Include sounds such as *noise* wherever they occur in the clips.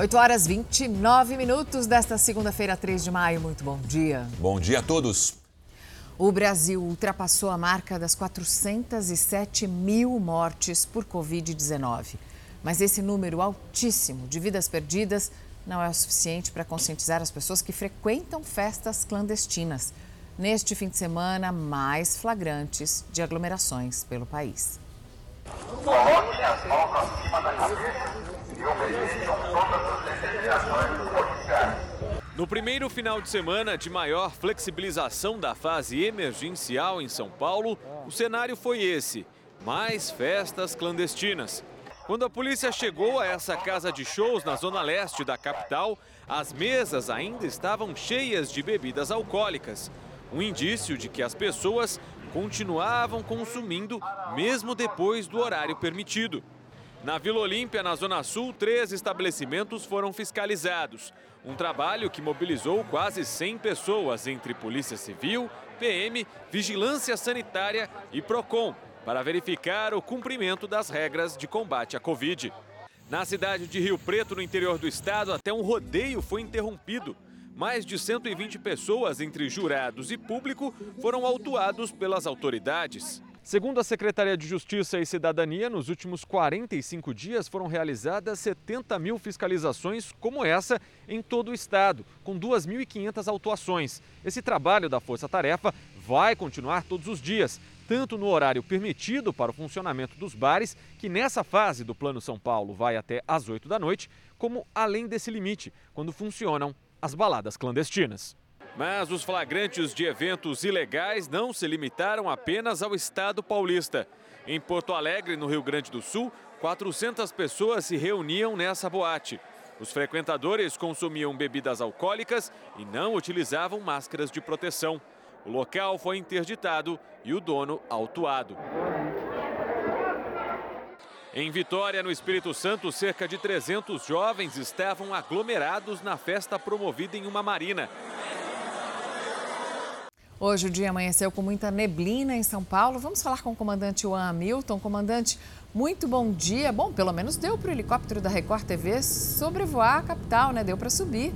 8 horas 29 minutos desta segunda-feira, 3 de maio. Muito bom dia. Bom dia a todos. O Brasil ultrapassou a marca das 407 mil mortes por Covid-19. Mas esse número altíssimo de vidas perdidas não é o suficiente para conscientizar as pessoas que frequentam festas clandestinas. Neste fim de semana, mais flagrantes de aglomerações pelo país. Coloquem as mãos acima da cabeça No primeiro final de semana de maior flexibilização da fase emergencial em São Paulo, o cenário foi esse: mais festas clandestinas. Quando a polícia chegou a essa casa de shows na zona leste da capital, as mesas ainda estavam cheias de bebidas alcoólicas. Um indício de que as pessoas continuavam consumindo mesmo depois do horário permitido. Na Vila Olímpia, na Zona Sul, três estabelecimentos foram fiscalizados. Um trabalho que mobilizou quase 100 pessoas entre Polícia Civil, PM, Vigilância Sanitária e PROCON para verificar o cumprimento das regras de combate à Covid. Na cidade de Rio Preto, no interior do estado, até um rodeio foi interrompido. Mais de 120 pessoas, entre jurados e público, foram autuados pelas autoridades. Segundo a Secretaria de Justiça e Cidadania, nos últimos 45 dias foram realizadas 70 mil fiscalizações como essa em todo o estado, com 2.500 autuações. Esse trabalho da Força Tarefa vai continuar todos os dias, tanto no horário permitido para o funcionamento dos bares, que nessa fase do Plano São Paulo vai até às 8 da noite, como além desse limite, quando funcionam as baladas clandestinas. Mas os flagrantes de eventos ilegais não se limitaram apenas ao estado paulista. Em Porto Alegre, no Rio Grande do Sul, 400 pessoas se reuniam nessa boate. Os frequentadores consumiam bebidas alcoólicas e não utilizavam máscaras de proteção. O local foi interditado e o dono autuado. Em Vitória, no Espírito Santo, cerca de 300 jovens estavam aglomerados na festa promovida em uma marina. Hoje o dia amanheceu com muita neblina em São Paulo. Vamos falar com o comandante Juan Hamilton. Comandante, muito bom dia. Bom, pelo menos deu para o helicóptero da Record TV sobrevoar a capital, né? Deu para subir.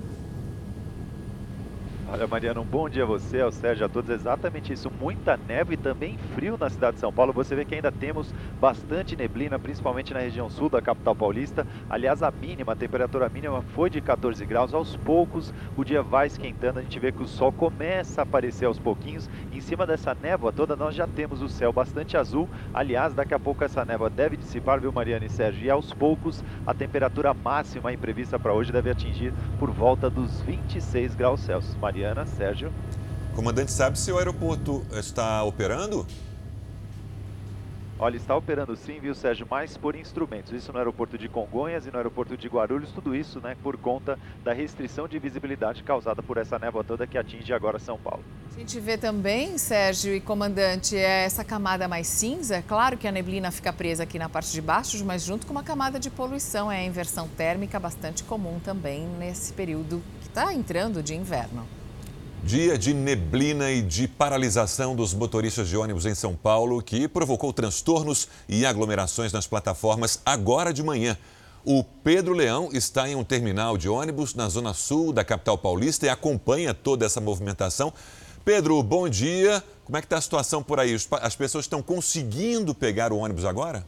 Olha, Mariana, um bom dia a você, ao Sérgio, a todos. Exatamente isso, muita neve e também frio na cidade de São Paulo. Você vê que ainda temos bastante neblina, principalmente na região sul da capital paulista. Aliás, a mínima, a temperatura mínima foi de 14 graus. Aos poucos, o dia vai esquentando. A gente vê que o sol começa a aparecer aos pouquinhos. Em cima dessa névoa toda, nós já temos o céu bastante azul. Aliás, daqui a pouco essa névoa deve dissipar, viu, Mariana e Sérgio? E aos poucos, a temperatura máxima imprevista para hoje deve atingir por volta dos 26 graus Celsius. Mariana Mariana, Sérgio. Comandante, sabe se o aeroporto está operando? Olha, está operando sim, viu, Sérgio, mas por instrumentos. Isso no aeroporto de Congonhas e no aeroporto de Guarulhos, tudo isso, né, por conta da restrição de visibilidade causada por essa névoa toda que atinge agora São Paulo. A gente vê também, Sérgio e comandante, é essa camada mais cinza. Claro que a neblina fica presa aqui na parte de baixo, mas junto com uma camada de poluição, é a inversão térmica bastante comum também nesse período que está entrando de inverno. Dia de neblina e de paralisação dos motoristas de ônibus em São Paulo, que provocou transtornos e aglomerações nas plataformas agora de manhã. O Pedro Leão está em um terminal de ônibus na zona sul da capital paulista e acompanha toda essa movimentação. Pedro, bom dia. Como é que está a situação por aí? As pessoas estão conseguindo pegar o ônibus agora?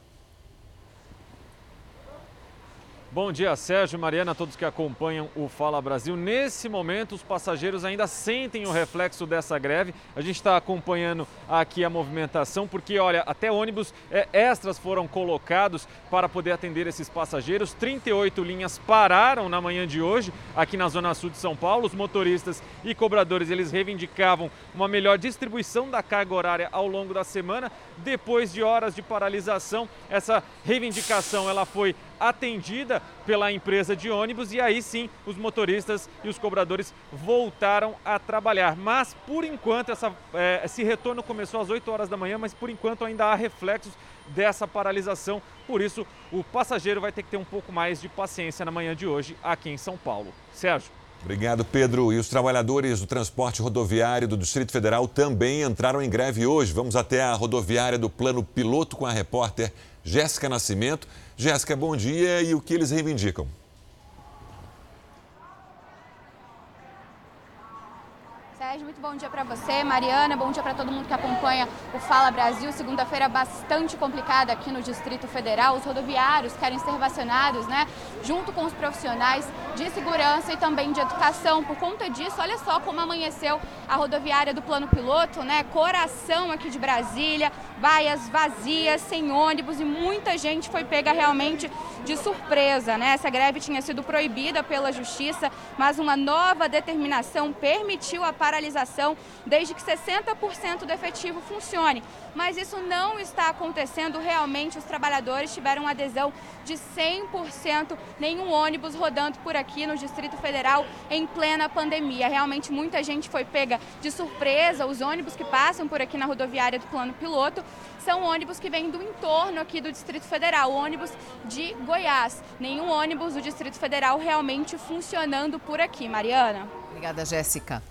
Bom dia, Sérgio, Mariana, todos que acompanham o Fala Brasil. Nesse momento, os passageiros ainda sentem o reflexo dessa greve. A gente está acompanhando aqui a movimentação, porque, olha, até ônibus é, extras foram colocados para poder atender esses passageiros. 38 linhas pararam na manhã de hoje, aqui na Zona Sul de São Paulo. Os motoristas e cobradores, eles reivindicavam uma melhor distribuição da carga horária ao longo da semana. Depois de horas de paralisação, essa reivindicação ela foi atendida pela empresa de ônibus e aí sim os motoristas e os cobradores voltaram a trabalhar. Mas por enquanto essa, é, esse retorno começou às 8 horas da manhã, mas por enquanto ainda há reflexos dessa paralisação. Por isso o passageiro vai ter que ter um pouco mais de paciência na manhã de hoje aqui em São Paulo. Sérgio. Obrigado, Pedro. E os trabalhadores do transporte rodoviário do Distrito Federal também entraram em greve hoje. Vamos até a rodoviária do Plano Piloto com a repórter Jéssica Nascimento. Jéssica, bom dia. E o que eles reivindicam? Muito bom dia para você, Mariana. Bom dia para todo mundo que acompanha o Fala Brasil. Segunda-feira bastante complicada aqui no Distrito Federal. Os rodoviários querem ser vacinados, né? Junto com os profissionais de segurança e também de educação. Por conta disso, olha só como amanheceu a rodoviária do Plano Piloto, né? Coração aqui de Brasília, vaias vazias, sem ônibus e muita gente foi pega realmente de surpresa, né? Essa greve tinha sido proibida pela Justiça, mas uma nova determinação permitiu a paralisação desde que 60% do efetivo funcione. Mas isso não está acontecendo realmente. Os trabalhadores tiveram adesão de 100%, nenhum ônibus rodando por aqui no Distrito Federal em plena pandemia. Realmente muita gente foi pega de surpresa. Os ônibus que passam por aqui na rodoviária do Plano Piloto são ônibus que vêm do entorno aqui do Distrito Federal, ônibus de Goiás. Nenhum ônibus do Distrito Federal realmente funcionando por aqui. Mariana. Obrigada, Jéssica.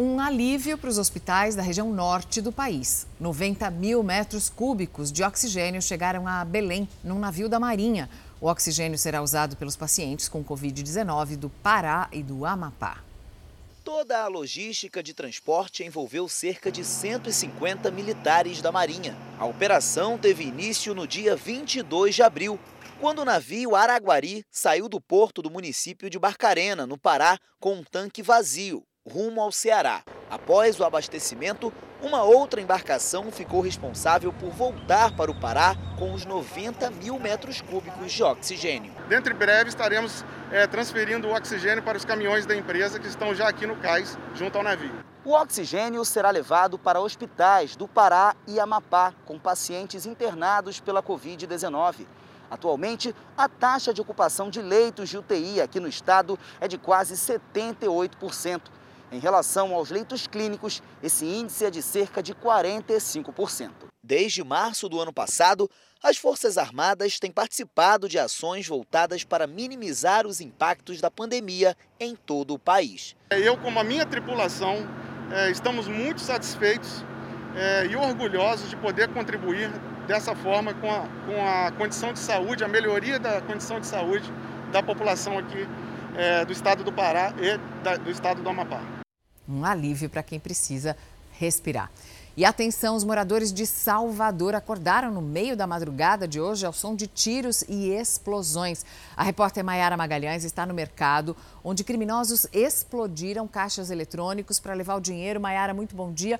Um alívio para os hospitais da região norte do país. 90 mil metros cúbicos de oxigênio chegaram a Belém, num navio da Marinha. O oxigênio será usado pelos pacientes com Covid-19 do Pará e do Amapá. Toda a logística de transporte envolveu cerca de 150 militares da Marinha. A operação teve início no dia 22 de abril, quando o navio Araguari saiu do porto do município de Barcarena, no Pará, com um tanque vazio, rumo ao Ceará. Após o abastecimento, uma outra embarcação ficou responsável por voltar para o Pará com os 90 mil metros cúbicos de oxigênio. Dentro de breve estaremos é, transferindo o oxigênio para os caminhões da empresa que estão já aqui no cais, junto ao navio. O oxigênio será levado para hospitais do Pará e Amapá, com pacientes internados pela Covid-19. Atualmente, a taxa de ocupação de leitos de UTI aqui no estado é de quase 78%. Em relação aos leitos clínicos, esse índice é de cerca de 45%. Desde março do ano passado, as Forças Armadas têm participado de ações voltadas para minimizar os impactos da pandemia em todo o país. Eu, como a minha tripulação, é, estamos muito satisfeitos é, e orgulhosos de poder contribuir dessa forma com a, com a condição de saúde, a melhoria da condição de saúde da população aqui é, do estado do Pará e do estado do Amapá. Um alívio para quem precisa respirar. E atenção, os moradores de Salvador acordaram no meio da madrugada de hoje ao som de tiros e explosões. A repórter Maiara Magalhães está no mercado, onde criminosos explodiram caixas eletrônicos para levar o dinheiro. Maiara, muito bom dia.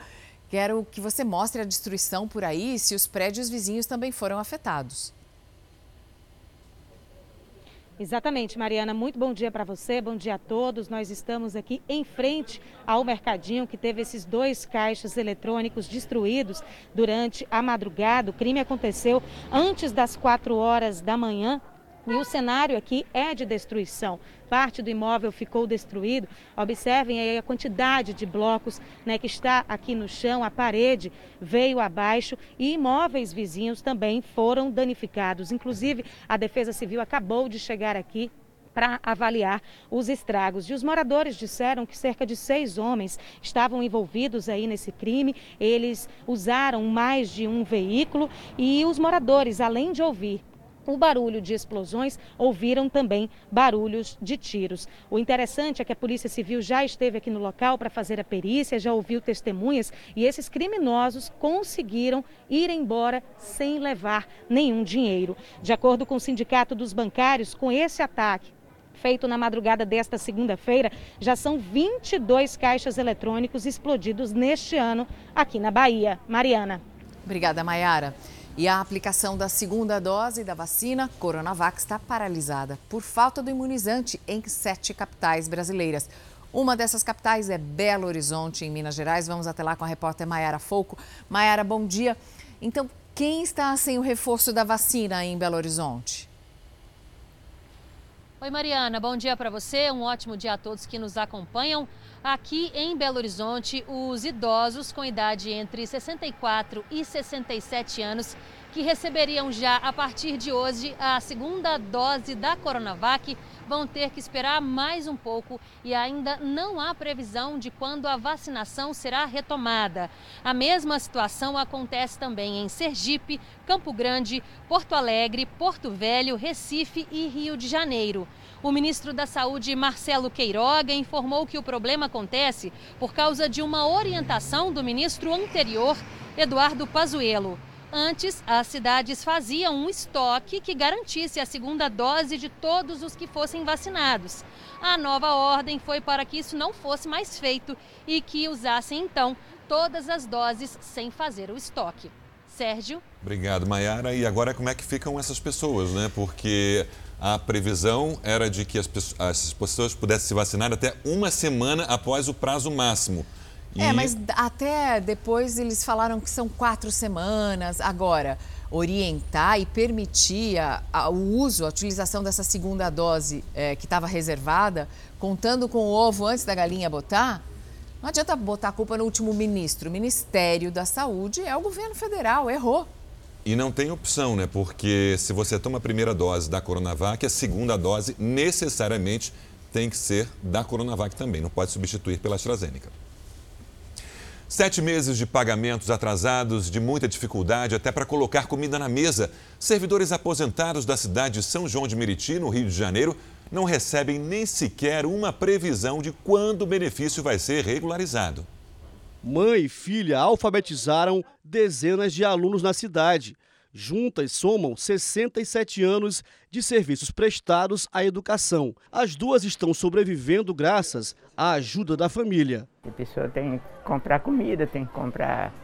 Quero que você mostre a destruição por aí e se os prédios vizinhos também foram afetados. Exatamente, Mariana. Muito bom dia para você, bom dia a todos. Nós estamos aqui em frente ao mercadinho que teve esses dois caixas eletrônicos destruídos durante a madrugada. O crime aconteceu antes das 4 horas da manhã e o cenário aqui é de destruição. Parte do imóvel ficou destruído. Observem aí a quantidade de blocos né, que está aqui no chão, a parede veio abaixo e imóveis vizinhos também foram danificados. Inclusive, a Defesa Civil acabou de chegar aqui para avaliar os estragos. E os moradores disseram que cerca de seis homens estavam envolvidos aí nesse crime. Eles usaram mais de um veículo e os moradores, além de ouvir o barulho de explosões, ouviram também barulhos de tiros. O interessante é que a Polícia Civil já esteve aqui no local para fazer a perícia, já ouviu testemunhas e esses criminosos conseguiram ir embora sem levar nenhum dinheiro. De acordo com o Sindicato dos Bancários, com esse ataque, feito na madrugada desta segunda-feira, já são 22 caixas eletrônicos explodidos neste ano aqui na Bahia. Mariana. Obrigada, Maiara. E a aplicação da segunda dose da vacina Coronavac está paralisada por falta do imunizante em sete capitais brasileiras. Uma dessas capitais é Belo Horizonte, em Minas Gerais. Vamos até lá com a repórter Maiara Folco. Maiara, bom dia. Então, quem está sem o reforço da vacina em Belo Horizonte? Oi, Mariana. Bom dia para você. Um ótimo dia a todos que nos acompanham. Aqui em Belo Horizonte, os idosos com idade entre 64 e 67 anos que receberiam já a partir de hoje a segunda dose da Coronavac vão ter que esperar mais um pouco e ainda não há previsão de quando a vacinação será retomada. A mesma situação acontece também em Sergipe, Campo Grande, Porto Alegre, Porto Velho, Recife e Rio de Janeiro. O ministro da Saúde, Marcelo Queiroga, informou que o problema acontece por causa de uma orientação do ministro anterior, Eduardo Pazuello. Antes, as cidades faziam um estoque que garantisse a segunda dose de todos os que fossem vacinados. A nova ordem foi para que isso não fosse mais feito e que usassem então todas as doses sem fazer o estoque. Sérgio? Obrigado, Mayara. E agora como é que ficam essas pessoas, né? Porque a previsão era de que as pessoas, as pessoas pudessem se vacinar até uma semana após o prazo máximo. E... É, mas até depois eles falaram que são quatro semanas. Agora, orientar e permitir a, a, o uso, a utilização dessa segunda dose é, que estava reservada, contando com o ovo antes da galinha botar, não adianta botar a culpa no último ministro. O Ministério da Saúde é o governo federal, errou. E não tem opção, né? Porque se você toma a primeira dose da Coronavac, a segunda dose necessariamente tem que ser da Coronavac também, não pode substituir pela AstraZeneca. Sete meses de pagamentos atrasados, de muita dificuldade até para colocar comida na mesa. Servidores aposentados da cidade de São João de Meriti, no Rio de Janeiro, não recebem nem sequer uma previsão de quando o benefício vai ser regularizado. Mãe e filha alfabetizaram dezenas de alunos na cidade. Juntas somam 67 anos de serviços prestados à educação. As duas estão sobrevivendo graças à ajuda da família. A pessoa tem que comprar comida, tem que comprar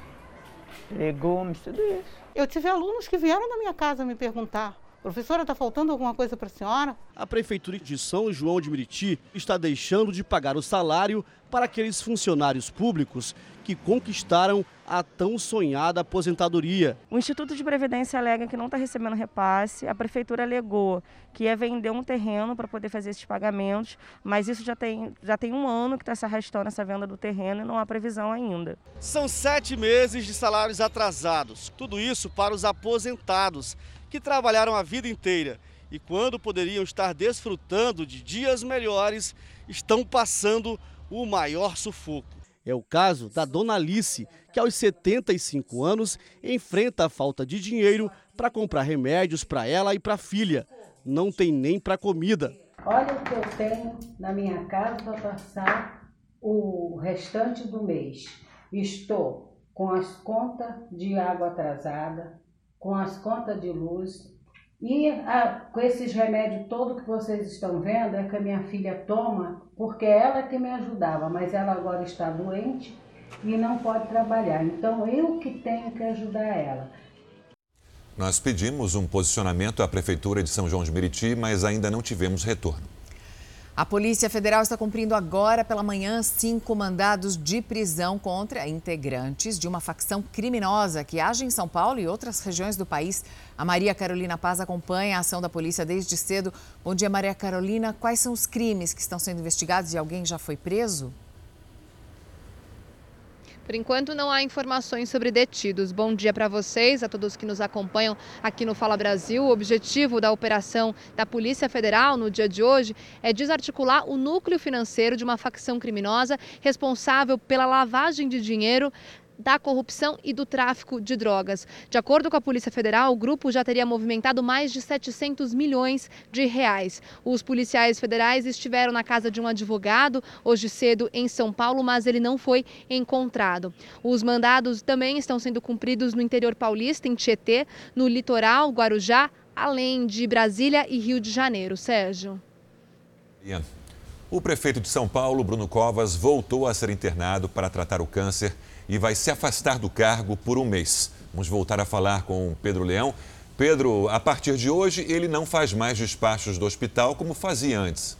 legumes, tudo isso. Eu tive alunos que vieram na minha casa me perguntar Professora, está faltando alguma coisa para a senhora? A Prefeitura de São João de Meriti está deixando de pagar o salário para aqueles funcionários públicos que conquistaram a tão sonhada aposentadoria. O Instituto de Previdência alega que não está recebendo repasse, a Prefeitura alegou que ia vender um terreno para poder fazer esses pagamentos, mas isso já tem, já tem um ano que está se arrastando essa venda do terreno e não há previsão ainda. São sete meses de salários atrasados, tudo isso para os aposentados que trabalharam a vida inteira e, quando poderiam estar desfrutando de dias melhores, estão passando o maior sufoco. É o caso da dona Alice, que aos 75 anos enfrenta a falta de dinheiro para comprar remédios para ela e para a filha. Não tem nem para comida. Olha o que eu tenho na minha casa para passar o restante do mês. Estou com as contas de água atrasada, com as contas de luz. E a, com esses remédios todos que vocês estão vendo, é que a minha filha toma, porque ela que me ajudava, mas ela agora está doente e não pode trabalhar. Então eu que tenho que ajudar ela. Nós pedimos um posicionamento à Prefeitura de São João de Meriti, mas ainda não tivemos retorno. A Polícia Federal está cumprindo agora pela manhã cinco mandados de prisão contra integrantes de uma facção criminosa que age em São Paulo e outras regiões do país. A Maria Carolina Paz acompanha a ação da polícia desde cedo. Bom dia, Maria Carolina. Quais são os crimes que estão sendo investigados e alguém já foi preso? Por enquanto, não há informações sobre detidos. Bom dia para vocês, a todos que nos acompanham aqui no Fala Brasil. O objetivo da operação da Polícia Federal no dia de hoje é desarticular o núcleo financeiro de uma facção criminosa responsável pela lavagem de dinheiro da corrupção e do tráfico de drogas. De acordo com a Polícia Federal, o grupo já teria movimentado mais de 700 milhões de reais. Os policiais federais estiveram na casa de um advogado hoje cedo em São Paulo, mas ele não foi encontrado. Os mandados também estão sendo cumpridos no interior paulista, em Tietê, no litoral, Guarujá, além de Brasília e Rio de Janeiro. Sérgio. O prefeito de São Paulo, Bruno Covas, voltou a ser internado para tratar o câncer e vai se afastar do cargo por um mês. Vamos voltar a falar com Pedro Leão. Pedro, a partir de hoje, ele não faz mais despachos do hospital como fazia antes.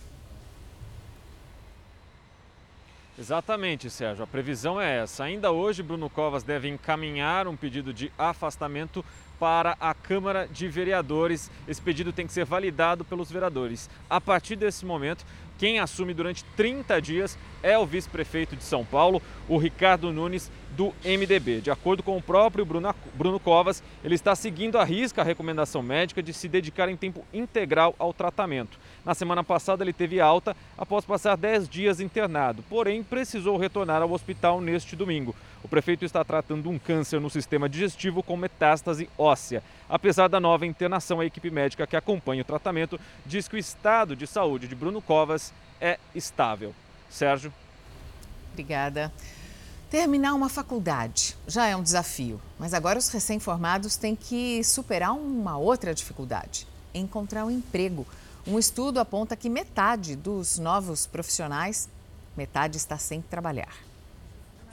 Exatamente, Sérgio. A previsão é essa. Ainda hoje, Bruno Covas deve encaminhar um pedido de afastamento para a Câmara de Vereadores. Esse pedido tem que ser validado pelos vereadores. A partir desse momento, quem assume durante 30 dias é o vice-prefeito de São Paulo, o Ricardo Nunes, do MDB. De acordo com o próprio Bruno, Covas, ele está seguindo a risca a recomendação médica de se dedicar em tempo integral ao tratamento. Na semana passada, ele teve alta após passar 10 dias internado, porém precisou retornar ao hospital neste domingo. O prefeito está tratando um câncer no sistema digestivo com metástase óssea. Apesar da nova internação, a equipe médica que acompanha o tratamento diz que o estado de saúde de Bruno Covas é estável. Sérgio. Obrigada. Terminar uma faculdade já é um desafio, mas agora os recém-formados têm que superar uma outra dificuldade: encontrar um emprego. Um estudo aponta que metade dos novos profissionais, metade está sem trabalhar.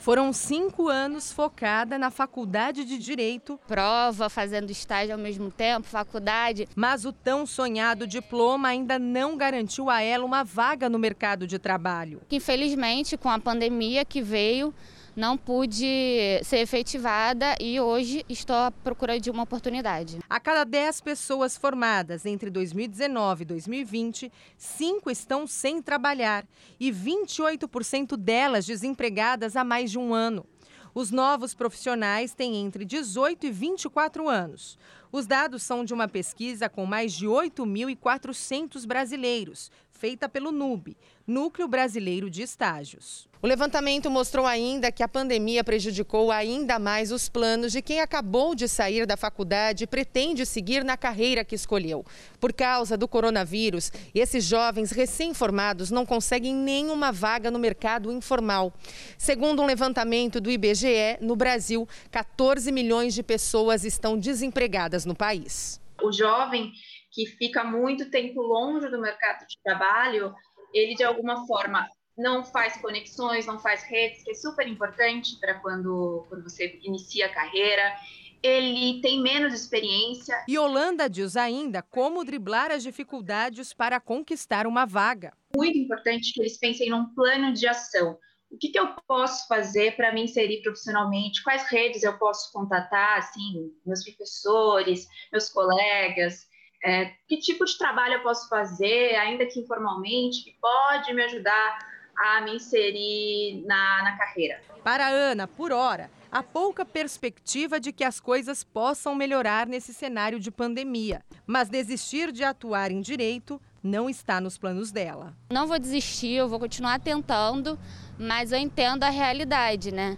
Foram cinco anos focada na faculdade de Direito. Prova, fazendo estágio ao mesmo tempo, faculdade. Mas o tão sonhado diploma ainda não garantiu a ela uma vaga no mercado de trabalho. Infelizmente, com a pandemia que veio, não pude ser efetivada e hoje estou à procura de uma oportunidade. A cada 10 pessoas formadas entre 2019 e 2020, 5 estão sem trabalhar e 28% delas desempregadas há mais de um ano. Os novos profissionais têm entre 18 e 24 anos. Os dados são de uma pesquisa com mais de 8.400 brasileiros, feita pelo NUB, Núcleo Brasileiro de Estágios. O levantamento mostrou ainda que a pandemia prejudicou ainda mais os planos de quem acabou de sair da faculdade e pretende seguir na carreira que escolheu. Por causa do coronavírus, esses jovens recém-formados não conseguem nenhuma vaga no mercado informal. Segundo um levantamento do IBGE, no Brasil, 14 milhões de pessoas estão desempregadas no país. O jovem que fica muito tempo longe do mercado de trabalho, ele de alguma forma não faz conexões, não faz redes, que é super importante para quando, quando você inicia a carreira. Ele tem menos experiência. E Holanda diz ainda como driblar as dificuldades para conquistar uma vaga. Muito importante que eles pensem num plano de ação. O que, que eu posso fazer para me inserir profissionalmente? Quais redes eu posso contatar? Assim, meus professores, meus colegas, é, que tipo de trabalho eu posso fazer, ainda que informalmente, que pode me ajudar a me inserir na, na carreira. Para a Ana, por hora, há pouca perspectiva de que as coisas possam melhorar nesse cenário de pandemia. Mas desistir de atuar em direito não está nos planos dela. Não vou desistir, eu vou continuar tentando, mas eu entendo a realidade, né?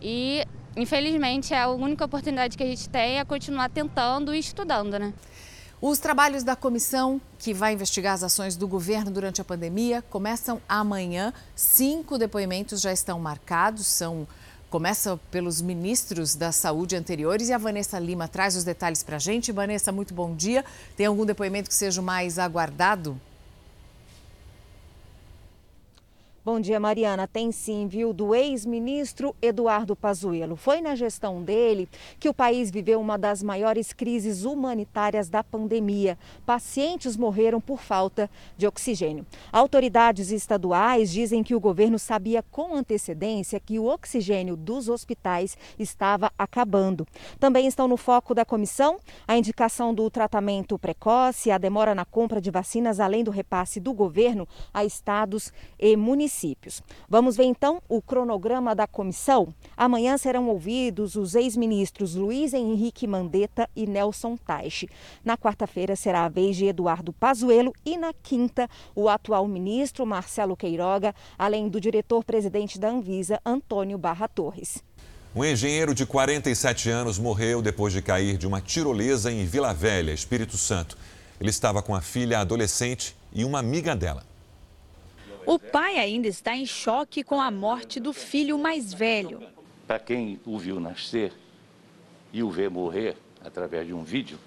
E infelizmente a única oportunidade que a gente tem é continuar tentando e estudando, né? Os trabalhos da comissão que vai investigar as ações do governo durante a pandemia começam amanhã. Cinco depoimentos já estão marcados, são começa pelos ministros da saúde anteriores e a Vanessa Lima traz os detalhes para a gente. Vanessa, muito bom dia. Tem algum depoimento que seja o mais aguardado? Bom dia, Mariana. Tem sim, viu, do ex-ministro Eduardo Pazuello. Foi na gestão dele que o país viveu uma das maiores crises humanitárias da pandemia. Pacientes morreram por falta de oxigênio. Autoridades estaduais dizem que o governo sabia com antecedência que o oxigênio dos hospitais estava acabando. Também estão no foco da comissão a indicação do tratamento precoce, a demora na compra de vacinas, além do repasse do governo a estados e municípios municípios. Vamos ver então o cronograma da comissão. Amanhã serão ouvidos os ex-ministros Luiz Henrique Mandetta e Nelson Taixe. Na quarta-feira será a vez de Eduardo Pazuello e na quinta o atual ministro Marcelo Queiroga, além do diretor-presidente da Anvisa, Antônio Barra Torres. Um engenheiro de 47 anos morreu depois de cair de uma tirolesa em Vila Velha, Espírito Santo. Ele estava com a filha adolescente e uma amiga dela. O pai ainda está em choque com a morte do filho mais velho. Para quem o viu nascer e o vê morrer através de um vídeo,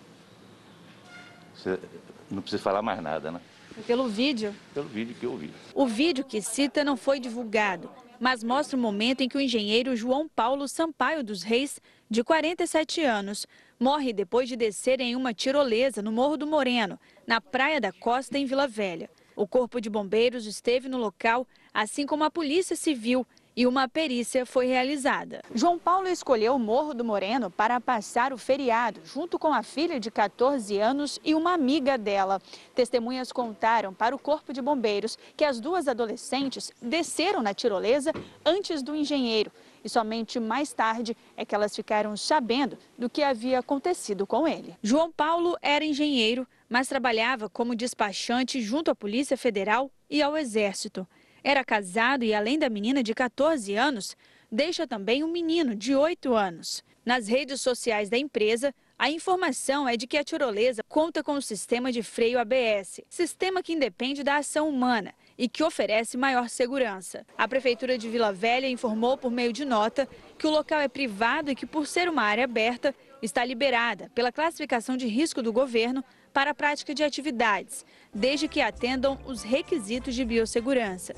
não precisa falar mais nada, né? Pelo vídeo? Pelo vídeo que eu vi. O vídeo que cita não foi divulgado, mas mostra o momento em que o engenheiro João Paulo Sampaio dos Reis, de 47 anos, morre depois de descer em uma tirolesa no Morro do Moreno, na Praia da Costa, em Vila Velha. O Corpo de Bombeiros esteve no local, assim como a Polícia Civil, e uma perícia foi realizada. João Paulo escolheu o Morro do Moreno para passar o feriado, junto com a filha de 14 anos e uma amiga dela. Testemunhas contaram para o Corpo de Bombeiros que as duas adolescentes desceram na tirolesa antes do engenheiro. E somente mais tarde é que elas ficaram sabendo do que havia acontecido com ele. João Paulo era engenheiro, mas trabalhava como despachante junto à Polícia Federal e ao Exército. Era casado e, além da menina de 14 anos, deixa também um menino de 8 anos. Nas redes sociais da empresa, a informação é de que a tirolesa conta com o sistema de freio ABS, sistema que independe da ação humana e que oferece maior segurança. A Prefeitura de Vila Velha informou por meio de nota que o local é privado e que, por ser uma área aberta, está liberada pela classificação de risco do governo para a prática de atividades, desde que atendam os requisitos de biossegurança.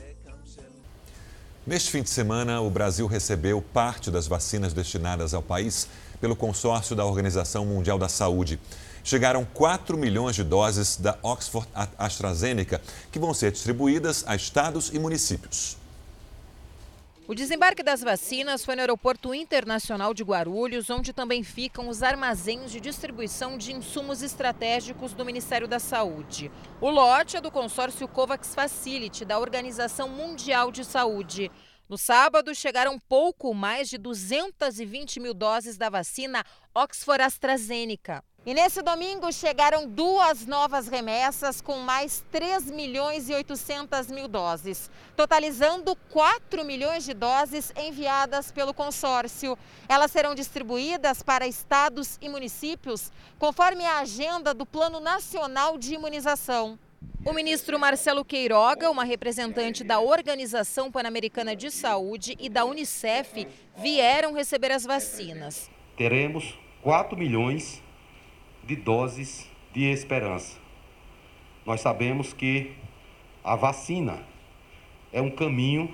Neste fim de semana, o Brasil recebeu parte das vacinas destinadas ao país pelo consórcio da Organização Mundial da Saúde. Chegaram 4 milhões de doses da Oxford AstraZeneca, que vão ser distribuídas a estados e municípios. O desembarque das vacinas foi no Aeroporto Internacional de Guarulhos, onde também ficam os armazéns de distribuição de insumos estratégicos do Ministério da Saúde. O lote é do consórcio COVAX Facility, da Organização Mundial de Saúde. No sábado, chegaram pouco mais de 220 mil doses da vacina Oxford AstraZeneca. E nesse domingo chegaram duas novas remessas com mais 3 milhões e 800 mil doses, totalizando 4 milhões de doses enviadas pelo consórcio. Elas serão distribuídas para estados e municípios conforme a agenda do Plano Nacional de Imunização. O ministro Marcelo Queiroga, uma representante da Organização Pan-Americana de Saúde e da Unicef, vieram receber as vacinas. Teremos 4 milhões de doses de esperança. Nós sabemos que a vacina é um caminho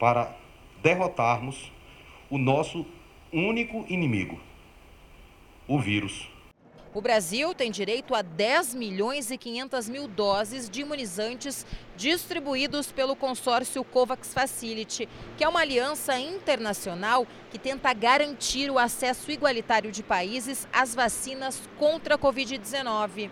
para derrotarmos o nosso único inimigo, o vírus. O Brasil tem direito a 10 milhões e 500 mil doses de imunizantes distribuídos pelo consórcio COVAX Facility, que é uma aliança internacional que tenta garantir o acesso igualitário de países às vacinas contra a Covid-19.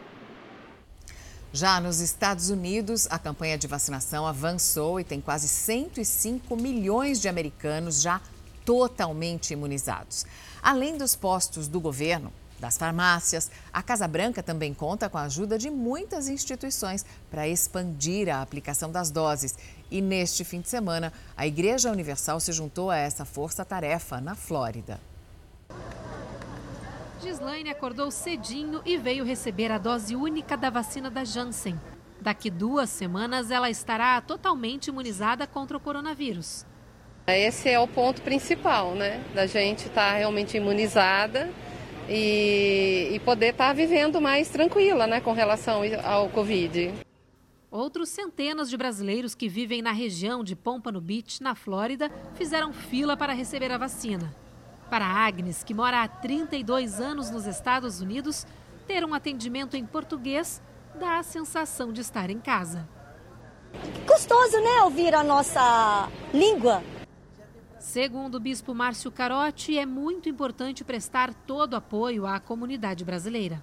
Já nos Estados Unidos, a campanha de vacinação avançou e tem quase 105 milhões de americanos já totalmente imunizados. Além dos postos do governo, das farmácias. A Casa Branca também conta com a ajuda de muitas instituições para expandir a aplicação das doses. E neste fim de semana, a Igreja Universal se juntou a essa força-tarefa na Flórida. Gislaine acordou cedinho e veio receber a dose única da vacina da Janssen. Daqui duas semanas, ela estará totalmente imunizada contra o coronavírus. Esse é o ponto principal, né? Da gente estar tá realmente imunizada e, e poder estar tá vivendo mais tranquila né, com relação ao Covid. Outros centenas de brasileiros que vivem na região de Pompano Beach, na Flórida, fizeram fila para receber a vacina. Para Agnes, que mora há 32 anos nos Estados Unidos, ter um atendimento em português dá a sensação de estar em casa. Gostoso, né, ouvir a nossa língua Segundo o bispo Márcio Carotti, é muito importante prestar todo apoio à comunidade brasileira.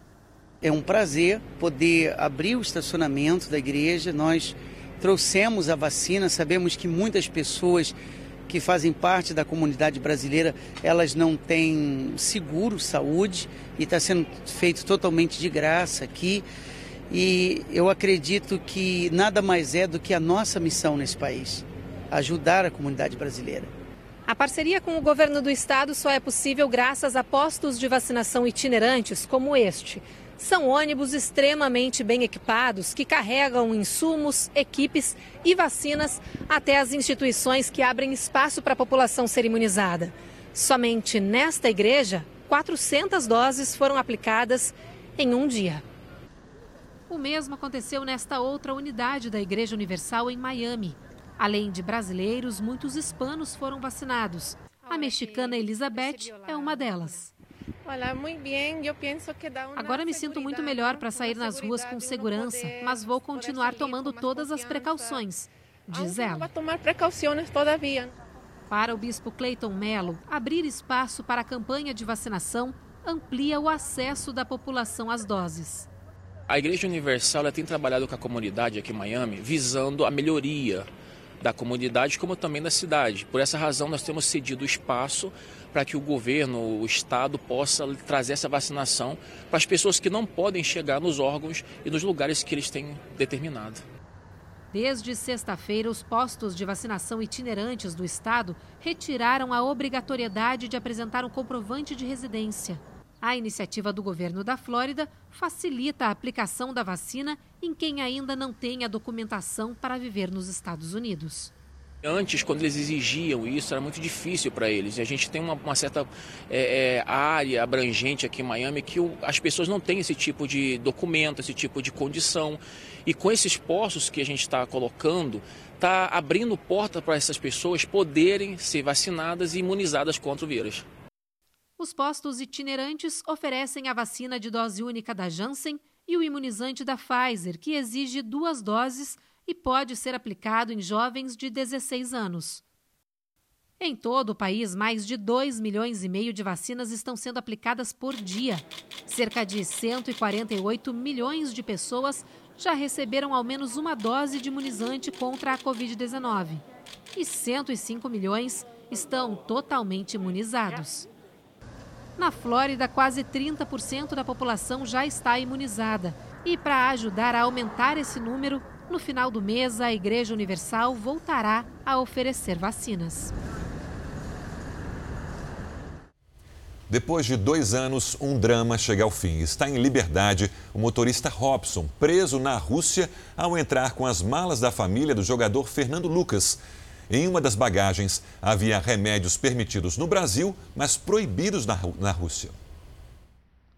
É um prazer poder abrir o estacionamento da igreja. Nós trouxemos a vacina, sabemos que muitas pessoas que fazem parte da comunidade brasileira, elas não têm seguro saúde e está sendo feito totalmente de graça aqui. E eu acredito que nada mais é do que a nossa missão nesse país, ajudar a comunidade brasileira. A parceria com o governo do estado só é possível graças a postos de vacinação itinerantes como este. São ônibus extremamente bem equipados que carregam insumos, equipes e vacinas até as instituições que abrem espaço para a população ser imunizada. Somente nesta igreja, 400 doses foram aplicadas em um dia. O mesmo aconteceu nesta outra unidade da Igreja Universal em Miami. Além de brasileiros, muitos hispanos foram vacinados. A mexicana Elizabeth é uma delas. Agora me sinto muito melhor para sair nas ruas com segurança, mas vou continuar tomando todas as precauções, diz ela. Para o bispo Cleiton Mello, abrir espaço para a campanha de vacinação amplia o acesso da população às doses. A Igreja Universal tem trabalhado com a comunidade aqui em Miami visando a melhoria da comunidade como também da cidade. Por essa razão, nós temos cedido espaço para que o governo, o Estado, possa trazer essa vacinação para as pessoas que não podem chegar nos órgãos e nos lugares que eles têm determinado. Desde sexta-feira, os postos de vacinação itinerantes do estado retiraram a obrigatoriedade de apresentar um comprovante de residência. A iniciativa do governo da Flórida facilita a aplicação da vacina em quem ainda não tem a documentação para viver nos Estados Unidos. Antes, quando eles exigiam isso, era muito difícil para eles. E a gente tem uma, uma certa é, é, área abrangente aqui em Miami que o, as pessoas não têm esse tipo de documento, esse tipo de condição. E com esses postos que a gente está colocando, está abrindo porta para essas pessoas poderem ser vacinadas e imunizadas contra o vírus. Os postos itinerantes oferecem a vacina de dose única da Janssen e o imunizante da Pfizer, que exige duas doses e pode ser aplicado em jovens de 16 anos. Em todo o país, mais de 2 milhões e meio de vacinas estão sendo aplicadas por dia. Cerca de 148 milhões de pessoas já receberam ao menos uma dose de imunizante contra a Covid-19. E 105 milhões estão totalmente imunizados. Na Flórida, quase 30% da população já está imunizada. E para ajudar a aumentar esse número, no final do mês, a Igreja Universal voltará a oferecer vacinas. Depois de dois anos, um drama chega ao fim. Está em liberdade o motorista Robson, preso na Rússia ao entrar com as malas da família do jogador Fernando Lucas. Em uma das bagagens havia remédios permitidos no Brasil, mas proibidos na, na Rússia.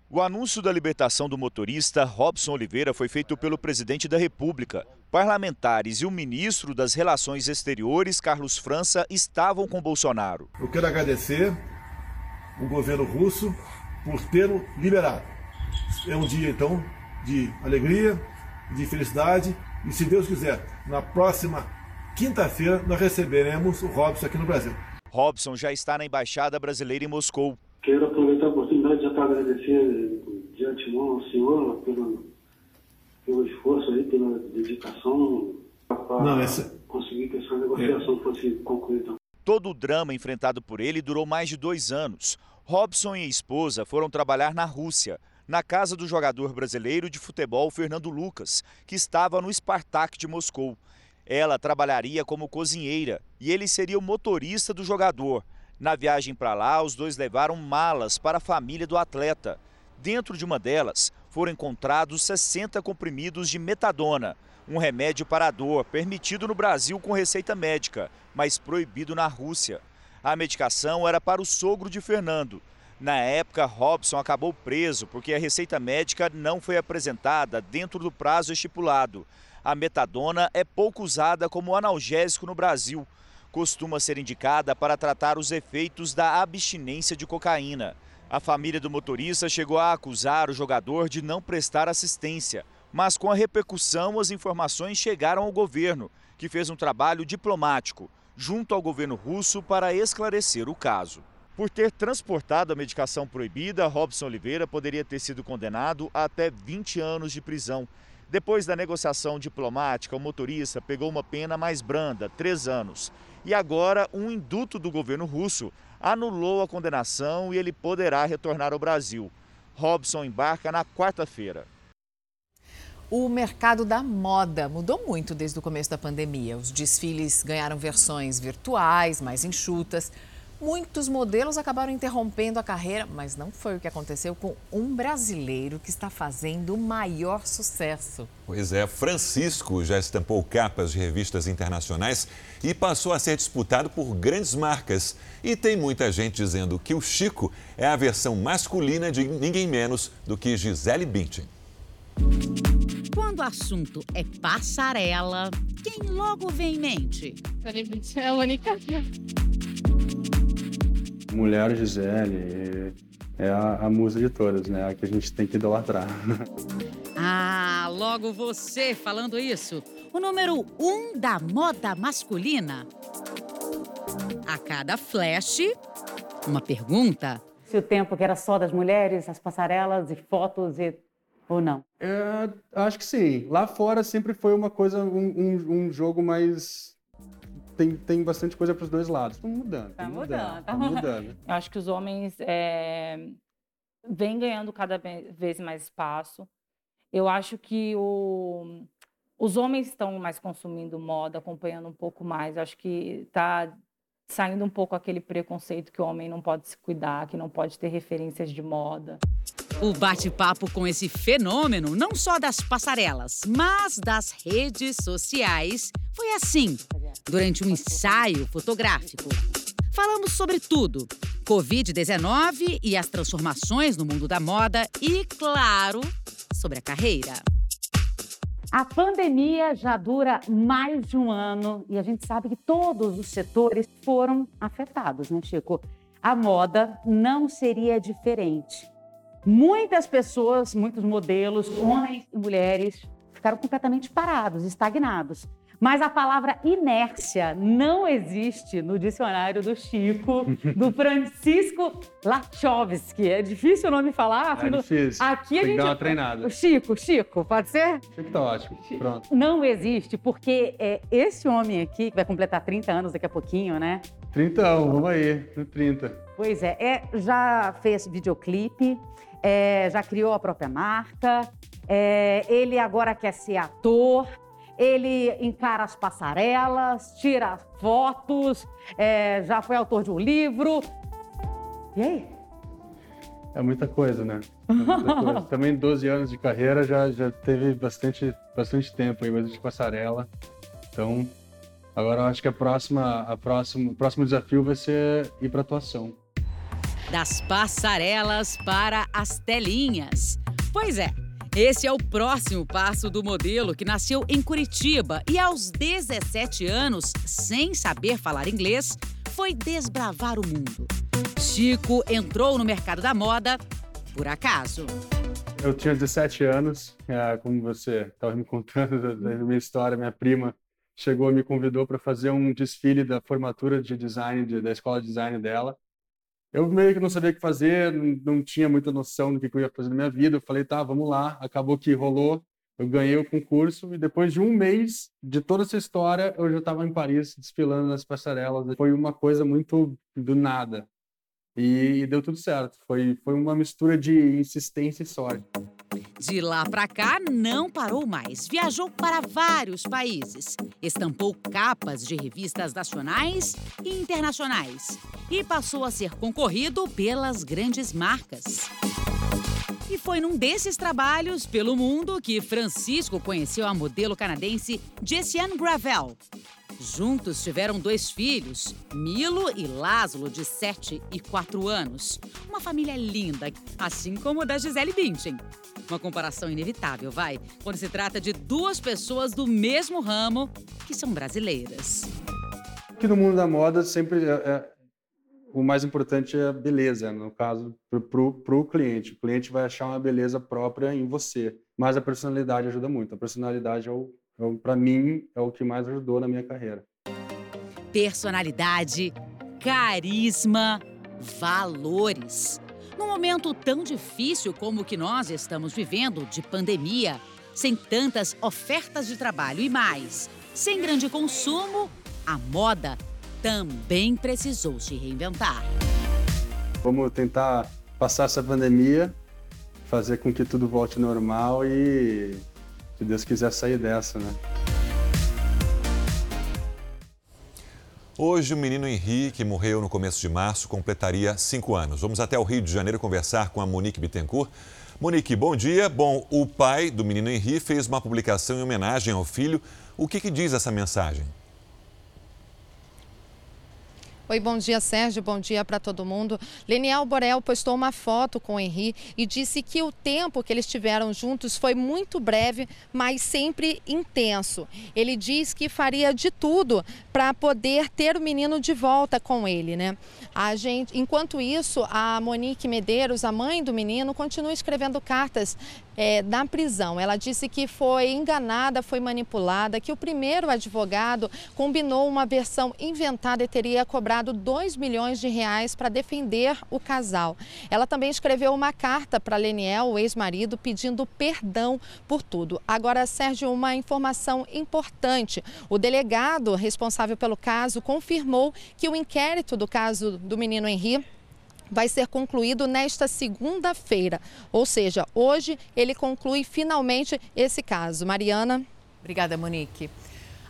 O anúncio da libertação do motorista Robson Oliveira foi feito pelo presidente da República. Parlamentares e o ministro das Relações Exteriores, Carlos França, estavam com Bolsonaro. Eu quero agradecer o governo russo por tê-lo liberado. É um dia, então, de alegria, de felicidade e, se Deus quiser, na próxima quinta-feira nós receberemos o Robson aqui no Brasil. Robson já está na Embaixada Brasileira em Moscou. Quero aproveitar a oportunidade já para agradecer de antemão ao senhor pelo, pelo esforço aí, pela dedicação para Não, essa... conseguir que essa negociação é. fosse concluída. Todo o drama enfrentado por ele durou mais de dois anos. Robson e a esposa foram trabalhar na Rússia, na casa do jogador brasileiro de futebol Fernando Lucas, que estava no Spartak de Moscou. Ela trabalharia como cozinheira e ele seria o motorista do jogador. Na viagem para lá, os dois levaram malas para a família do atleta. Dentro de uma delas, foram encontrados 60 comprimidos de metadona, um remédio para a dor permitido no Brasil com receita médica, mas proibido na Rússia. A medicação era para o sogro de Fernando. Na época, Robson acabou preso porque a receita médica não foi apresentada dentro do prazo estipulado. A metadona é pouco usada como analgésico no Brasil costuma ser indicada para tratar os efeitos da abstinência de cocaína. A família do motorista chegou a acusar o jogador de não prestar assistência, mas com a repercussão as informações chegaram ao governo, que fez um trabalho diplomático junto ao governo russo para esclarecer o caso. Por ter transportado a medicação proibida, Robson Oliveira poderia ter sido condenado a até 20 anos de prisão. Depois da negociação diplomática, o motorista pegou uma pena mais branda, três anos. E agora, um induto do governo russo anulou a condenação e ele poderá retornar ao Brasil. Robson embarca na quarta-feira. O mercado da moda mudou muito desde o começo da pandemia. Os desfiles ganharam versões virtuais, mais enxutas. Muitos modelos acabaram interrompendo a carreira, mas não foi o que aconteceu com um brasileiro que está fazendo o maior sucesso. Pois é, Francisco já estampou capas de revistas internacionais e passou a ser disputado por grandes marcas. E tem muita gente dizendo que o Chico é a versão masculina de ninguém menos do que Gisele Bündchen. Quando o assunto é passarela, quem logo vem em mente? Gisele Bündchen é a única. Mulher Gisele é a, a musa de todas, né? A que a gente tem que idolatrar. *laughs* Ah, logo você falando isso. O número um da moda masculina. A cada flash, uma pergunta. Se o tempo que era só das mulheres, as passarelas e fotos e ou não? É, acho que sim. Lá fora sempre foi uma coisa, um, um, um jogo mais tem, tem bastante coisa para os dois lados. Estão mudando. Tá mudando. mudando. Tá *laughs* mudando. Eu acho que os homens é, vêm ganhando cada vez mais espaço. Eu acho que o, os homens estão mais consumindo moda, acompanhando um pouco mais. Eu acho que está saindo um pouco aquele preconceito que o homem não pode se cuidar, que não pode ter referências de moda. O bate-papo com esse fenômeno, não só das passarelas, mas das redes sociais, foi assim, durante um ensaio fotográfico. Falamos sobre tudo: Covid-19 e as transformações no mundo da moda e, claro, sobre a carreira. A pandemia já dura mais de um ano e a gente sabe que todos os setores foram afetados, né, Chico? A moda não seria diferente. Muitas pessoas, muitos modelos, homens e mulheres, ficaram completamente parados, estagnados. Mas a palavra inércia não existe no dicionário do Chico, do *laughs* Francisco Lachovski. É difícil o nome falar? É difícil. Aqui Tem a gente... dar uma treinada. O Chico, Chico, pode ser? Chico tá ótimo. Pronto. Não existe, porque é, esse homem aqui, que vai completar 30 anos daqui a pouquinho, né? 30, vamos aí, 30. Pois é, é já fez videoclipe, é, já criou a própria marca, é, ele agora quer ser ator, ele encara as passarelas, tira fotos, é, já foi autor de um livro. E aí? É muita coisa, né? É muita coisa. *laughs* Também 12 anos de carreira já, já teve bastante, bastante tempo aí, mesmo de passarela. Então, agora eu acho que a próxima, a próxima, o próximo desafio vai ser ir para atuação. Das passarelas para as telinhas. Pois é, esse é o próximo passo do modelo que nasceu em Curitiba e aos 17 anos, sem saber falar inglês, foi desbravar o mundo. Chico entrou no mercado da moda por acaso. Eu tinha 17 anos, é, como você estava me contando da minha história, minha prima chegou e me convidou para fazer um desfile da formatura de design de, da escola de design dela. Eu meio que não sabia o que fazer, não, tinha muita noção do que eu ia fazer na minha vida. Eu falei, tá, vamos lá. Acabou que rolou. Eu ganhei o concurso e depois de um mês de toda essa história, eu já estava em Paris desfilando nas passarelas. Foi uma coisa muito do nada. E, deu tudo certo. Foi, foi uma mistura de insistência e sorte. De lá para cá, não parou mais. Viajou para vários países. Estampou capas de revistas nacionais e internacionais. E passou a ser concorrido pelas grandes marcas. E foi num desses trabalhos pelo mundo que Francisco conheceu a modelo canadense Jessiane Gravel. Juntos tiveram dois filhos, Milo e Lázaro, de 7 e 4 anos. Uma família linda, assim como a da Gisele Bündchen. Uma comparação inevitável, vai, quando se trata de duas pessoas do mesmo ramo que são brasileiras. Aqui no mundo da moda, sempre é, é, o mais importante é a beleza, no caso, para o cliente. O cliente vai achar uma beleza própria em você, mas a personalidade ajuda muito. A personalidade é o então, para mim, é o que mais ajudou na minha carreira. Personalidade, carisma, valores. Num momento tão difícil como o que nós estamos vivendo, de pandemia, sem tantas ofertas de trabalho e mais, sem grande consumo, a moda também precisou se reinventar. Vamos tentar passar essa pandemia, fazer com que tudo volte normal e se Deus quiser sair dessa, né? Hoje, o menino Henrique morreu no começo de março, completaria cinco anos. Vamos até o Rio de Janeiro conversar com a Monique Bittencourt. Monique, bom dia. Bom, o pai do menino Henrique fez uma publicação em homenagem ao filho. O que, que diz essa mensagem? Oi, bom dia, Sérgio. Bom dia para todo mundo. Leniel Borel postou uma foto com o Henri e disse que o tempo que eles tiveram juntos foi muito breve, mas sempre intenso. Ele diz que faria de tudo para poder ter o menino de volta com ele, né? A gente, enquanto isso, a Monique Medeiros, a mãe do menino, continua escrevendo cartas é, na prisão. Ela disse que foi enganada, foi manipulada, que o primeiro advogado combinou uma versão inventada e teria cobrado 2 milhões de reais para defender o casal. Ela também escreveu uma carta para Leniel, o ex-marido, pedindo perdão por tudo. Agora, Sérgio, uma informação importante. O delegado responsável pelo caso confirmou que o inquérito do caso do menino Henri vai ser concluído nesta segunda-feira. Ou seja, hoje ele conclui finalmente esse caso. Mariana. Obrigada, Monique.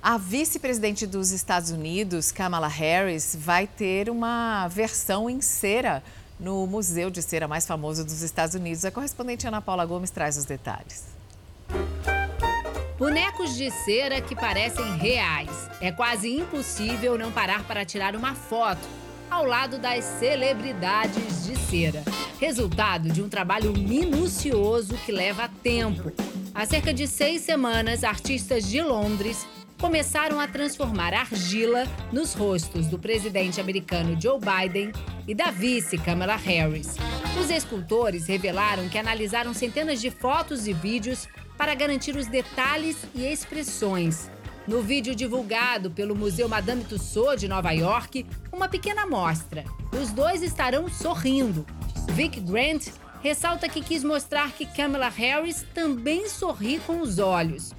A vice-presidente dos Estados Unidos, Kamala Harris, vai ter uma versão em cera no Museu de Cera mais famoso dos Estados Unidos. A correspondente Ana Paula Gomes traz os detalhes. Bonecos de cera que parecem reais. É quase impossível não parar para tirar uma foto ao lado das celebridades de cera. Resultado de um trabalho minucioso que leva tempo. Há cerca de seis semanas, artistas de Londres começaram a transformar argila nos rostos do presidente americano Joe Biden e da vice Kamala Harris. Os escultores revelaram que analisaram centenas de fotos e vídeos para garantir os detalhes e expressões. No vídeo divulgado pelo Museu Madame Tussauds de Nova York, uma pequena amostra. Os dois estarão sorrindo. Vic Grant ressalta que quis mostrar que Kamala Harris também sorri com os olhos.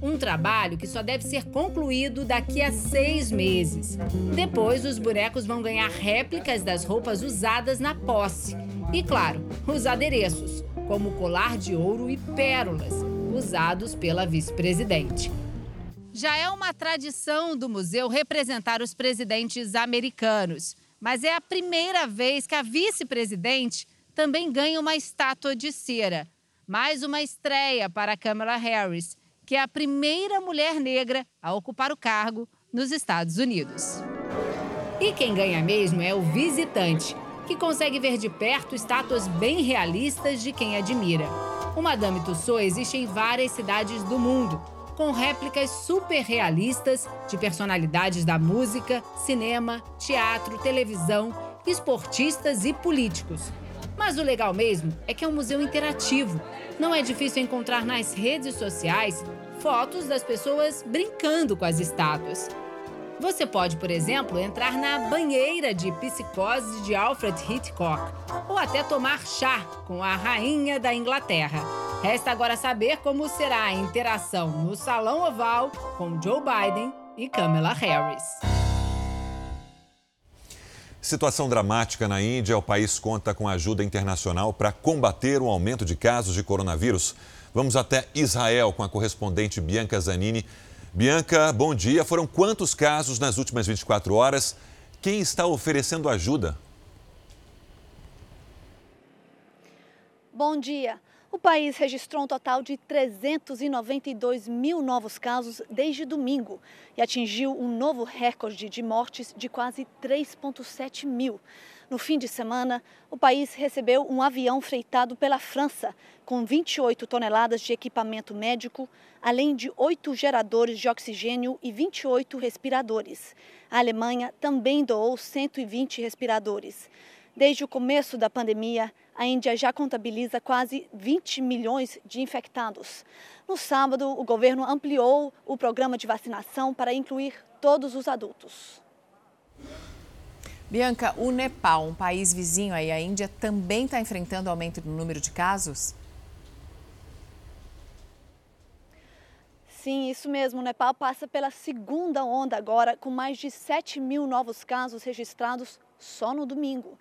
Um trabalho que só deve ser concluído daqui a seis meses. Depois, os bonecos vão ganhar réplicas das roupas usadas na posse. E, claro, os adereços, como colar de ouro e pérolas, usados pela vice-presidente. Já é uma tradição do museu representar os presidentes americanos, mas é a primeira vez que a vice-presidente também ganha uma estátua de cera. Mais uma estreia para Kamala Harris, que é a primeira mulher negra a ocupar o cargo nos Estados Unidos. E quem ganha mesmo é o visitante, que consegue ver de perto estátuas bem realistas de quem admira. O Madame Tussauds existe em várias cidades do mundo, com réplicas super realistas de personalidades da música, cinema, teatro, televisão, esportistas e políticos. Mas o legal mesmo é que é um museu interativo. Não é difícil encontrar nas redes sociais fotos das pessoas brincando com as estátuas. Você pode, por exemplo, entrar na banheira de psicose de Alfred Hitchcock ou até tomar chá com a rainha da Inglaterra. Resta agora saber como será a interação no Salão Oval com Joe Biden e Kamala Harris. Situação dramática na Índia. O país conta com ajuda internacional para combater o aumento de casos de coronavírus. Vamos até Israel com a correspondente Bianca Zanini. Bianca, bom dia. Foram quantos casos nas últimas 24 horas? Quem está oferecendo ajuda? Bom dia. O país registrou um total de 392 mil novos casos desde domingo e atingiu um novo recorde de mortes de quase 3,7 mil. No fim de semana, o país recebeu um avião freitado pela França, com 28 toneladas de equipamento médico, além de oito geradores de oxigênio e 28 respiradores. A Alemanha também doou 120 respiradores. Desde o começo da pandemia, a Índia já contabiliza quase 20 milhões de infectados. No sábado, o governo ampliou o programa de vacinação para incluir todos os adultos. Bianca, o Nepal, um país vizinho aí à Índia, também está enfrentando aumento no número de casos? Sim, isso mesmo. O Nepal passa pela segunda onda agora, com mais de 7 mil novos casos registrados só no domingo.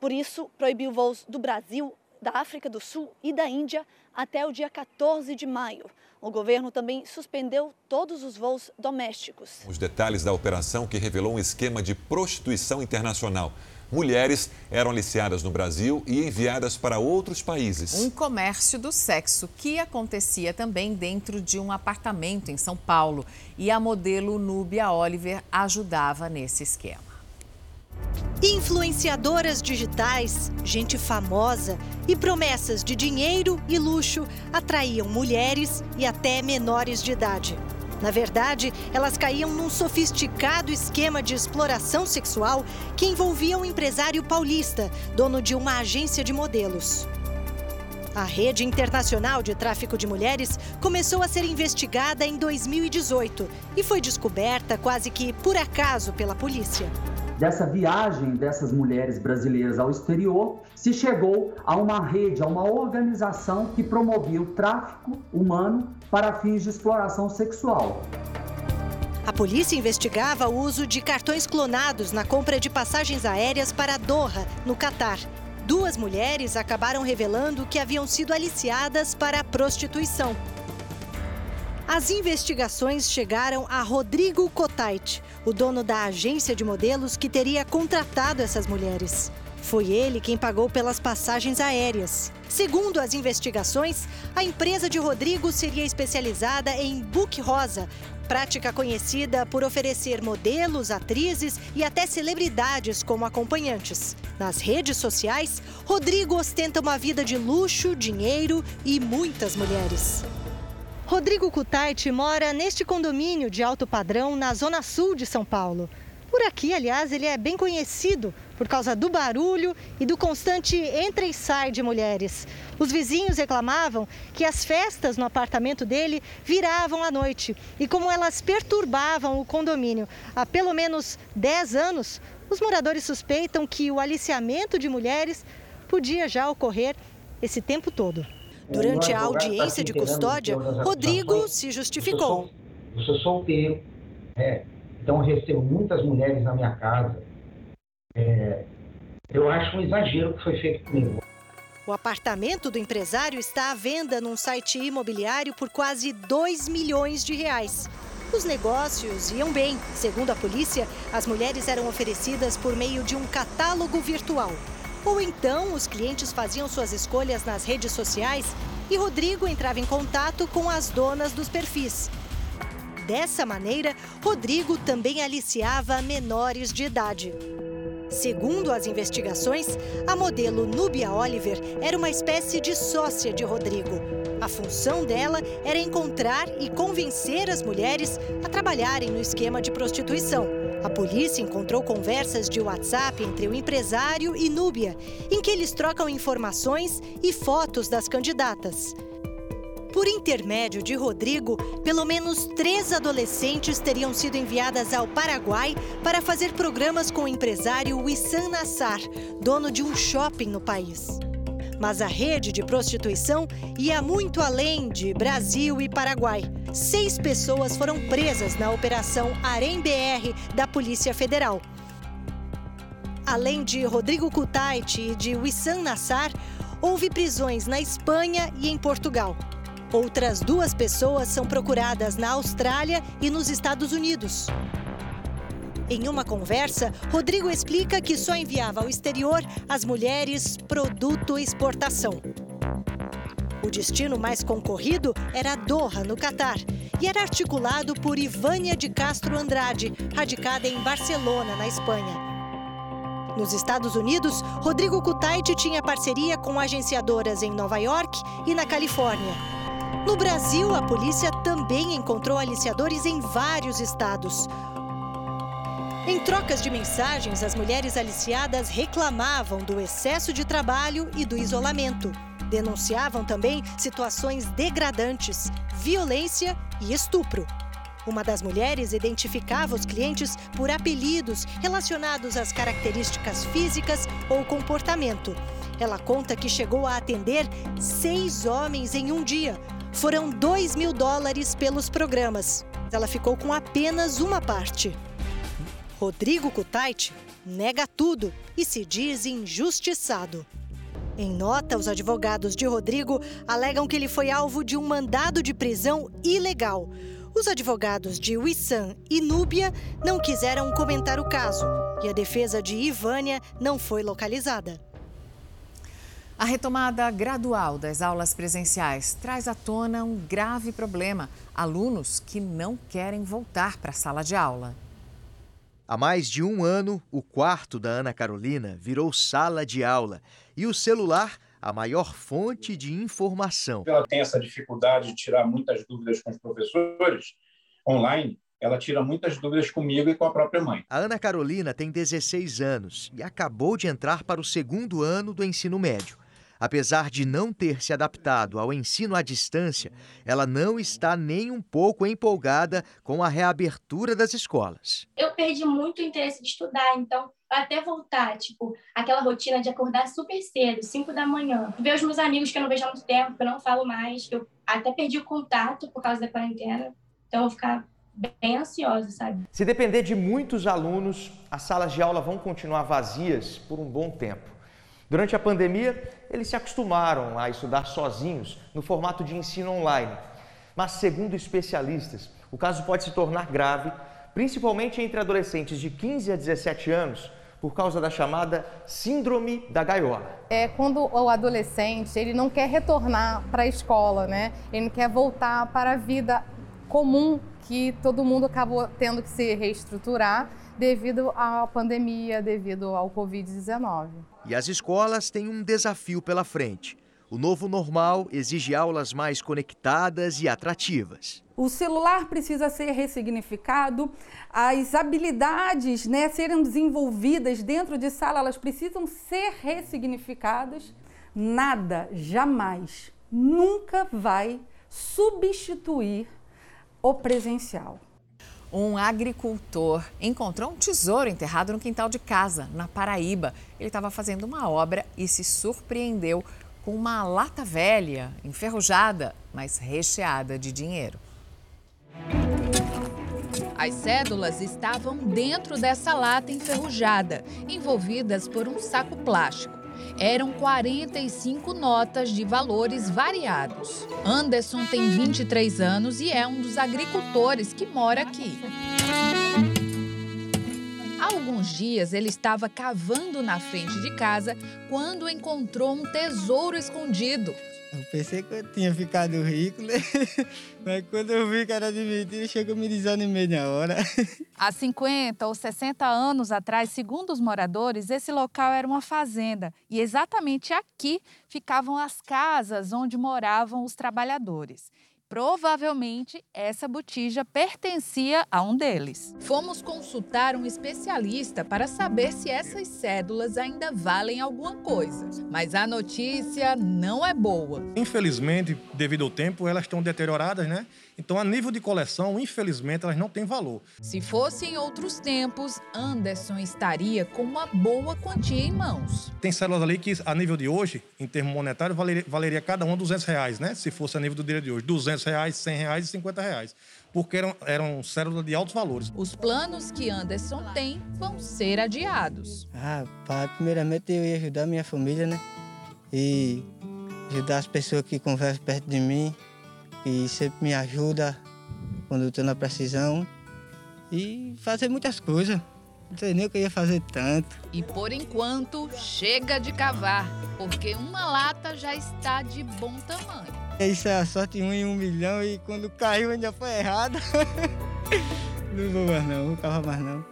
Por isso, proibiu voos do Brasil, da África do Sul e da Índia até o dia 14 de maio. O governo também suspendeu todos os voos domésticos. Os detalhes da operação que revelou um esquema de prostituição internacional. Mulheres eram aliciadas no Brasil e enviadas para outros países. Um comércio do sexo que acontecia também dentro de um apartamento em São Paulo. E a modelo Núbia Oliver ajudava nesse esquema. Influenciadoras digitais, gente famosa e promessas de dinheiro e luxo atraíam mulheres e até menores de idade. Na verdade, elas caíam num sofisticado esquema de exploração sexual que envolvia um empresário paulista, dono de uma agência de modelos. A rede internacional de tráfico de mulheres começou a ser investigada em 2018 e foi descoberta quase que por acaso pela polícia. Dessa viagem dessas mulheres brasileiras ao exterior, se chegou a uma rede, a uma organização que promovia o tráfico humano para fins de exploração sexual. A polícia investigava o uso de cartões clonados na compra de passagens aéreas para Doha, no Catar. Duas mulheres acabaram revelando que haviam sido aliciadas para a prostituição. As investigações chegaram a Rodrigo Cotait, o dono da agência de modelos que teria contratado essas mulheres. Foi ele quem pagou pelas passagens aéreas. Segundo as investigações, a empresa de Rodrigo seria especializada em book rosa, prática conhecida por oferecer modelos, atrizes e até celebridades como acompanhantes. Nas redes sociais, Rodrigo ostenta uma vida de luxo, dinheiro e muitas mulheres. Rodrigo Kutait mora neste condomínio de alto padrão na zona sul de São Paulo. Por aqui, aliás, ele é bem conhecido por causa do barulho e do constante entra e sai de mulheres. Os vizinhos reclamavam que as festas no apartamento dele viravam à noite e como elas perturbavam o condomínio. Há pelo menos 10 anos, os moradores suspeitam que o aliciamento de mulheres podia já ocorrer esse tempo todo. Durante a audiência de custódia, Rodrigo se justificou. Eu sou, solteiro, é, então recebo muitas mulheres na minha casa. É, eu acho um exagero que foi feito comigo. O apartamento do empresário está à venda num site imobiliário por quase 2 milhões de reais. Os negócios iam bem. Segundo a polícia, as mulheres eram oferecidas por meio de um catálogo virtual. Ou então, os clientes faziam suas escolhas nas redes sociais e Rodrigo entrava em contato com as donas dos perfis. Dessa maneira, Rodrigo também aliciava menores de idade. Segundo as investigações, a modelo Núbia Oliver era uma espécie de sócia de Rodrigo. A função dela era encontrar e convencer as mulheres a trabalharem no esquema de prostituição. A polícia encontrou conversas de WhatsApp entre o empresário e Núbia, em que eles trocam informações e fotos das candidatas. Por intermédio de Rodrigo, pelo menos três adolescentes teriam sido enviadas ao Paraguai para fazer programas com o empresário Wissam Nassar, dono de um shopping no país. Mas a rede de prostituição ia muito além de Brasil e Paraguai. Seis pessoas foram presas na Operação Arém BR da Polícia Federal. Além de Rodrigo Kutait e de Wissam Nassar, houve prisões na Espanha e em Portugal. Outras duas pessoas são procuradas na Austrália e nos Estados Unidos. Em uma conversa, Rodrigo explica que só enviava ao exterior as mulheres produto exportação. O destino mais concorrido era Doha, no Catar, e era articulado por Ivânia de Castro Andrade, radicada em Barcelona, na Espanha. Nos Estados Unidos, Rodrigo Kutait tinha parceria com agenciadoras em Nova York e na Califórnia. No Brasil, a polícia também encontrou aliciadores em vários estados. Em trocas de mensagens, as mulheres aliciadas reclamavam do excesso de trabalho e do isolamento. Denunciavam também situações degradantes, violência e estupro. Uma das mulheres identificava os clientes por apelidos relacionados às características físicas ou comportamento. Ela conta que chegou a atender seis homens em um dia, foram 2 mil dólares pelos programas. Ela ficou com apenas uma parte. Rodrigo Kutait nega tudo e se diz injustiçado. Em nota, os advogados de Rodrigo alegam que ele foi alvo de um mandado de prisão ilegal. Os advogados de Wissam e Núbia não quiseram comentar o caso e a defesa de Ivânia não foi localizada. A retomada gradual das aulas presenciais traz à tona um grave problema: alunos que não querem voltar para a sala de aula. Há mais de um ano, o quarto da Ana Carolina virou sala de aula e o celular a maior fonte de informação. Ela tem essa dificuldade de tirar muitas dúvidas com os professores, online, ela tira muitas dúvidas comigo e com a própria mãe. A Ana Carolina tem 16 anos e acabou de entrar para o segundo ano do ensino médio. Apesar de não ter se adaptado ao ensino à distância, ela não está nem um pouco empolgada com a reabertura das escolas. Eu perdi muito o interesse de estudar, então até voltar, tipo, aquela rotina de acordar super cedo, 5 da manhã, ver os meus amigos que eu não vejo há muito tempo, que eu não falo mais, que eu até perdi o contato por causa da quarentena, então eu vou ficar bem ansiosa, sabe? Se depender de muitos alunos, as salas de aula vão continuar vazias por um bom tempo. Durante a pandemia, eles se acostumaram a estudar sozinhos no formato de ensino online. Mas, segundo especialistas, o caso pode se tornar grave, principalmente entre adolescentes de 15 a 17 anos, por causa da chamada síndrome da gaiola. É quando o adolescente ele não quer retornar para a escola, né? Ele não quer voltar para a vida comum que todo mundo acabou tendo que se reestruturar devido à pandemia, devido ao Covid-19. E as escolas têm um desafio pela frente. O novo normal exige aulas mais conectadas e atrativas. O celular precisa ser ressignificado, as habilidades né, serem desenvolvidas dentro de sala, elas precisam ser ressignificadas. Nada, jamais, nunca vai substituir o presencial. Um agricultor encontrou um tesouro enterrado no quintal de casa, na Paraíba. Ele estava fazendo uma obra e se surpreendeu com uma lata velha, enferrujada, mas recheada de dinheiro. As cédulas estavam dentro dessa lata enferrujada, envolvidas por um saco plástico eram 45 notas de valores variados. Anderson tem 23 anos e é um dos agricultores que mora aqui. Há alguns dias ele estava cavando na frente de casa quando encontrou um tesouro escondido. Eu pensei que eu tinha ficado rico, né? *laughs* Mas quando eu vi que era de mentira, chegou me desanimei na hora. *laughs* Há 50 ou 60 anos atrás, segundo os moradores, esse local era uma fazenda. E exatamente aqui ficavam as casas onde moravam os trabalhadores. Provavelmente essa botija pertencia a um deles. Fomos consultar um especialista para saber se essas cédulas ainda valem alguma coisa. Mas a notícia não é boa. Infelizmente, devido ao tempo, elas estão deterioradas, né? Então, a nível de coleção, infelizmente, elas não têm valor. Se fosse em outros tempos, Anderson estaria com uma boa quantia em mãos. Tem células ali que, a nível de hoje, em termos monetários, valeria, valeria cada uma 200 reais, né? Se fosse a nível do dia de hoje, 200 reais, 100 reais e 50 reais. Porque eram, eram células de altos valores. Os planos que Anderson tem vão ser adiados. Ah, pai, primeiramente eu ia ajudar minha família, né? E ajudar as pessoas que conversam perto de mim que sempre me ajuda quando eu estou na precisão e fazer muitas coisas. Não sei nem o que eu ia fazer tanto. E por enquanto, chega de cavar, porque uma lata já está de bom tamanho. Isso é a sorte um em um milhão e quando caiu ainda foi errado. *laughs* não vou mais não, não cavar mais não.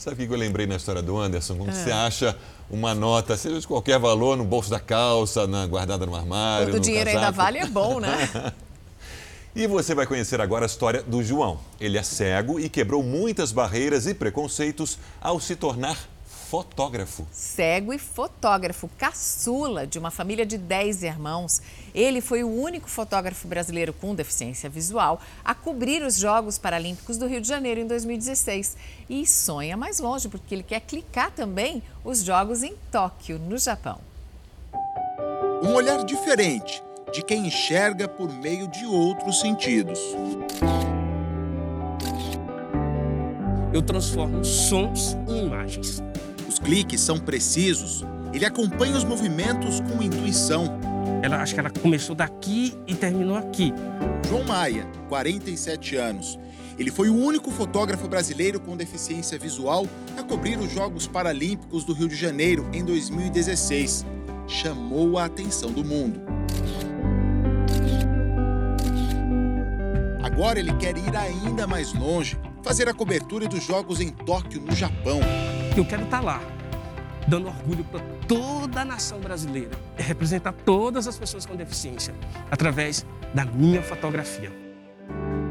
Sabe o que eu lembrei na história do Anderson? Quando é. você acha uma nota, seja de qualquer valor, no bolso da calça, na, guardada no armário. Quando o dinheiro casaco. ainda vale, é bom, né? *laughs* e você vai conhecer agora a história do João. Ele é cego e quebrou muitas barreiras e preconceitos ao se tornar fotógrafo. Cego e fotógrafo, caçula de uma família de 10 irmãos. Ele foi o único fotógrafo brasileiro com deficiência visual a cobrir os Jogos Paralímpicos do Rio de Janeiro em 2016. E sonha mais longe, porque ele quer clicar também os Jogos em Tóquio, no Japão. Um olhar diferente de quem enxerga por meio de outros sentidos. Eu transformo sons em imagens cliques são precisos, ele acompanha os movimentos com intuição. Ela, acho que ela começou daqui e terminou aqui. João Maia, 47 anos. Ele foi o único fotógrafo brasileiro com deficiência visual a cobrir os Jogos Paralímpicos do Rio de Janeiro em 2016. Chamou a atenção do mundo. Agora ele quer ir ainda mais longe, fazer a cobertura dos Jogos em Tóquio, no Japão eu quero estar lá, dando orgulho para toda a nação brasileira, e representar todas as pessoas com deficiência através da minha fotografia.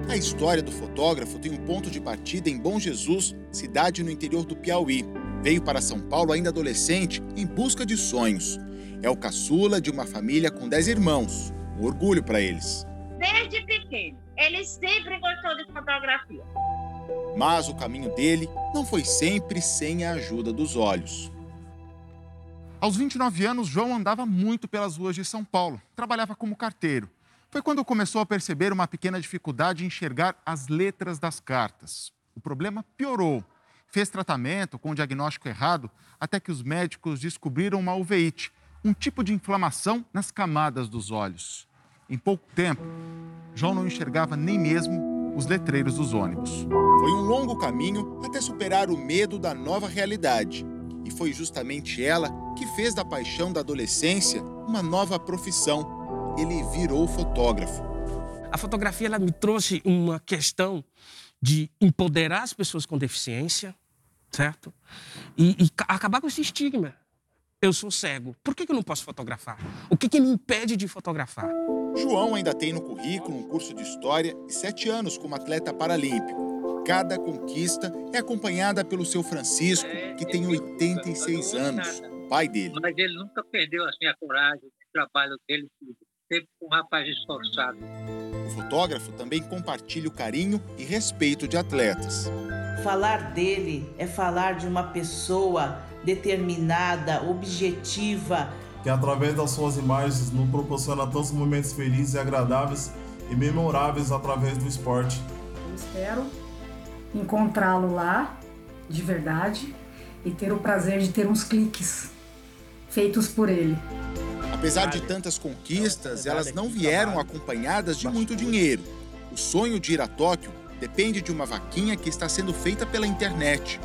A história do fotógrafo tem um ponto de partida em Bom Jesus, cidade no interior do Piauí. Veio para São Paulo ainda adolescente em busca de sonhos. É o caçula de uma família com 10 irmãos. Um orgulho para eles. Desde pequeno, ele sempre gostou de fotografia. Mas o caminho dele não foi sempre sem a ajuda dos olhos. Aos 29 anos, João andava muito pelas ruas de São Paulo. Trabalhava como carteiro. Foi quando começou a perceber uma pequena dificuldade em enxergar as letras das cartas. O problema piorou. Fez tratamento com o diagnóstico errado até que os médicos descobriram uma uveíte, um tipo de inflamação nas camadas dos olhos. Em pouco tempo, João não enxergava nem mesmo os letreiros dos ônibus. Foi um longo caminho até superar o medo da nova realidade. E foi justamente ela que fez da paixão da adolescência uma nova profissão. Ele virou fotógrafo. A fotografia ela me trouxe uma questão de empoderar as pessoas com deficiência, certo? E, e acabar com esse estigma. Eu sou cego. Por que eu não posso fotografar? O que, que me impede de fotografar? João ainda tem no currículo um curso de história e sete anos como atleta paralímpico. Cada conquista é acompanhada pelo seu Francisco, que tem 86 anos, pai dele. Mas ele nunca perdeu assim, a coragem, o trabalho dele, sempre um rapaz esforçado. O fotógrafo também compartilha o carinho e respeito de atletas. Falar dele é falar de uma pessoa determinada, objetiva. Que através das suas imagens nos proporciona tantos momentos felizes e agradáveis e memoráveis através do esporte. Eu espero encontrá-lo lá, de verdade, e ter o prazer de ter uns cliques feitos por ele. Apesar de tantas conquistas, elas não vieram acompanhadas de muito dinheiro. O sonho de ir a Tóquio depende de uma vaquinha que está sendo feita pela internet.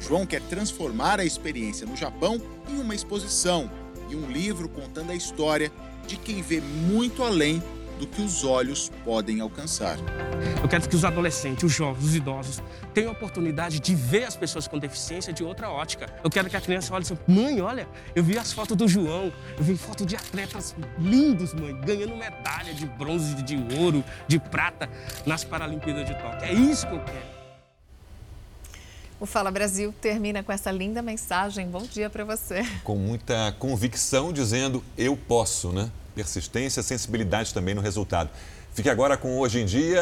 João quer transformar a experiência no Japão em uma exposição e um livro contando a história de quem vê muito além do que os olhos podem alcançar. Eu quero que os adolescentes, os jovens, os idosos tenham a oportunidade de ver as pessoas com deficiência de outra ótica. Eu quero que a criança olhe assim, mãe, olha, eu vi as fotos do João, eu vi fotos de atletas lindos, mãe, ganhando medalha de bronze, de ouro, de prata nas Paralimpíadas de Tóquio. É isso que eu quero. O Fala Brasil termina com essa linda mensagem. Bom dia para você. Com muita convicção, dizendo eu posso, né? Persistência, sensibilidade também no resultado. Fique agora com Hoje em Dia.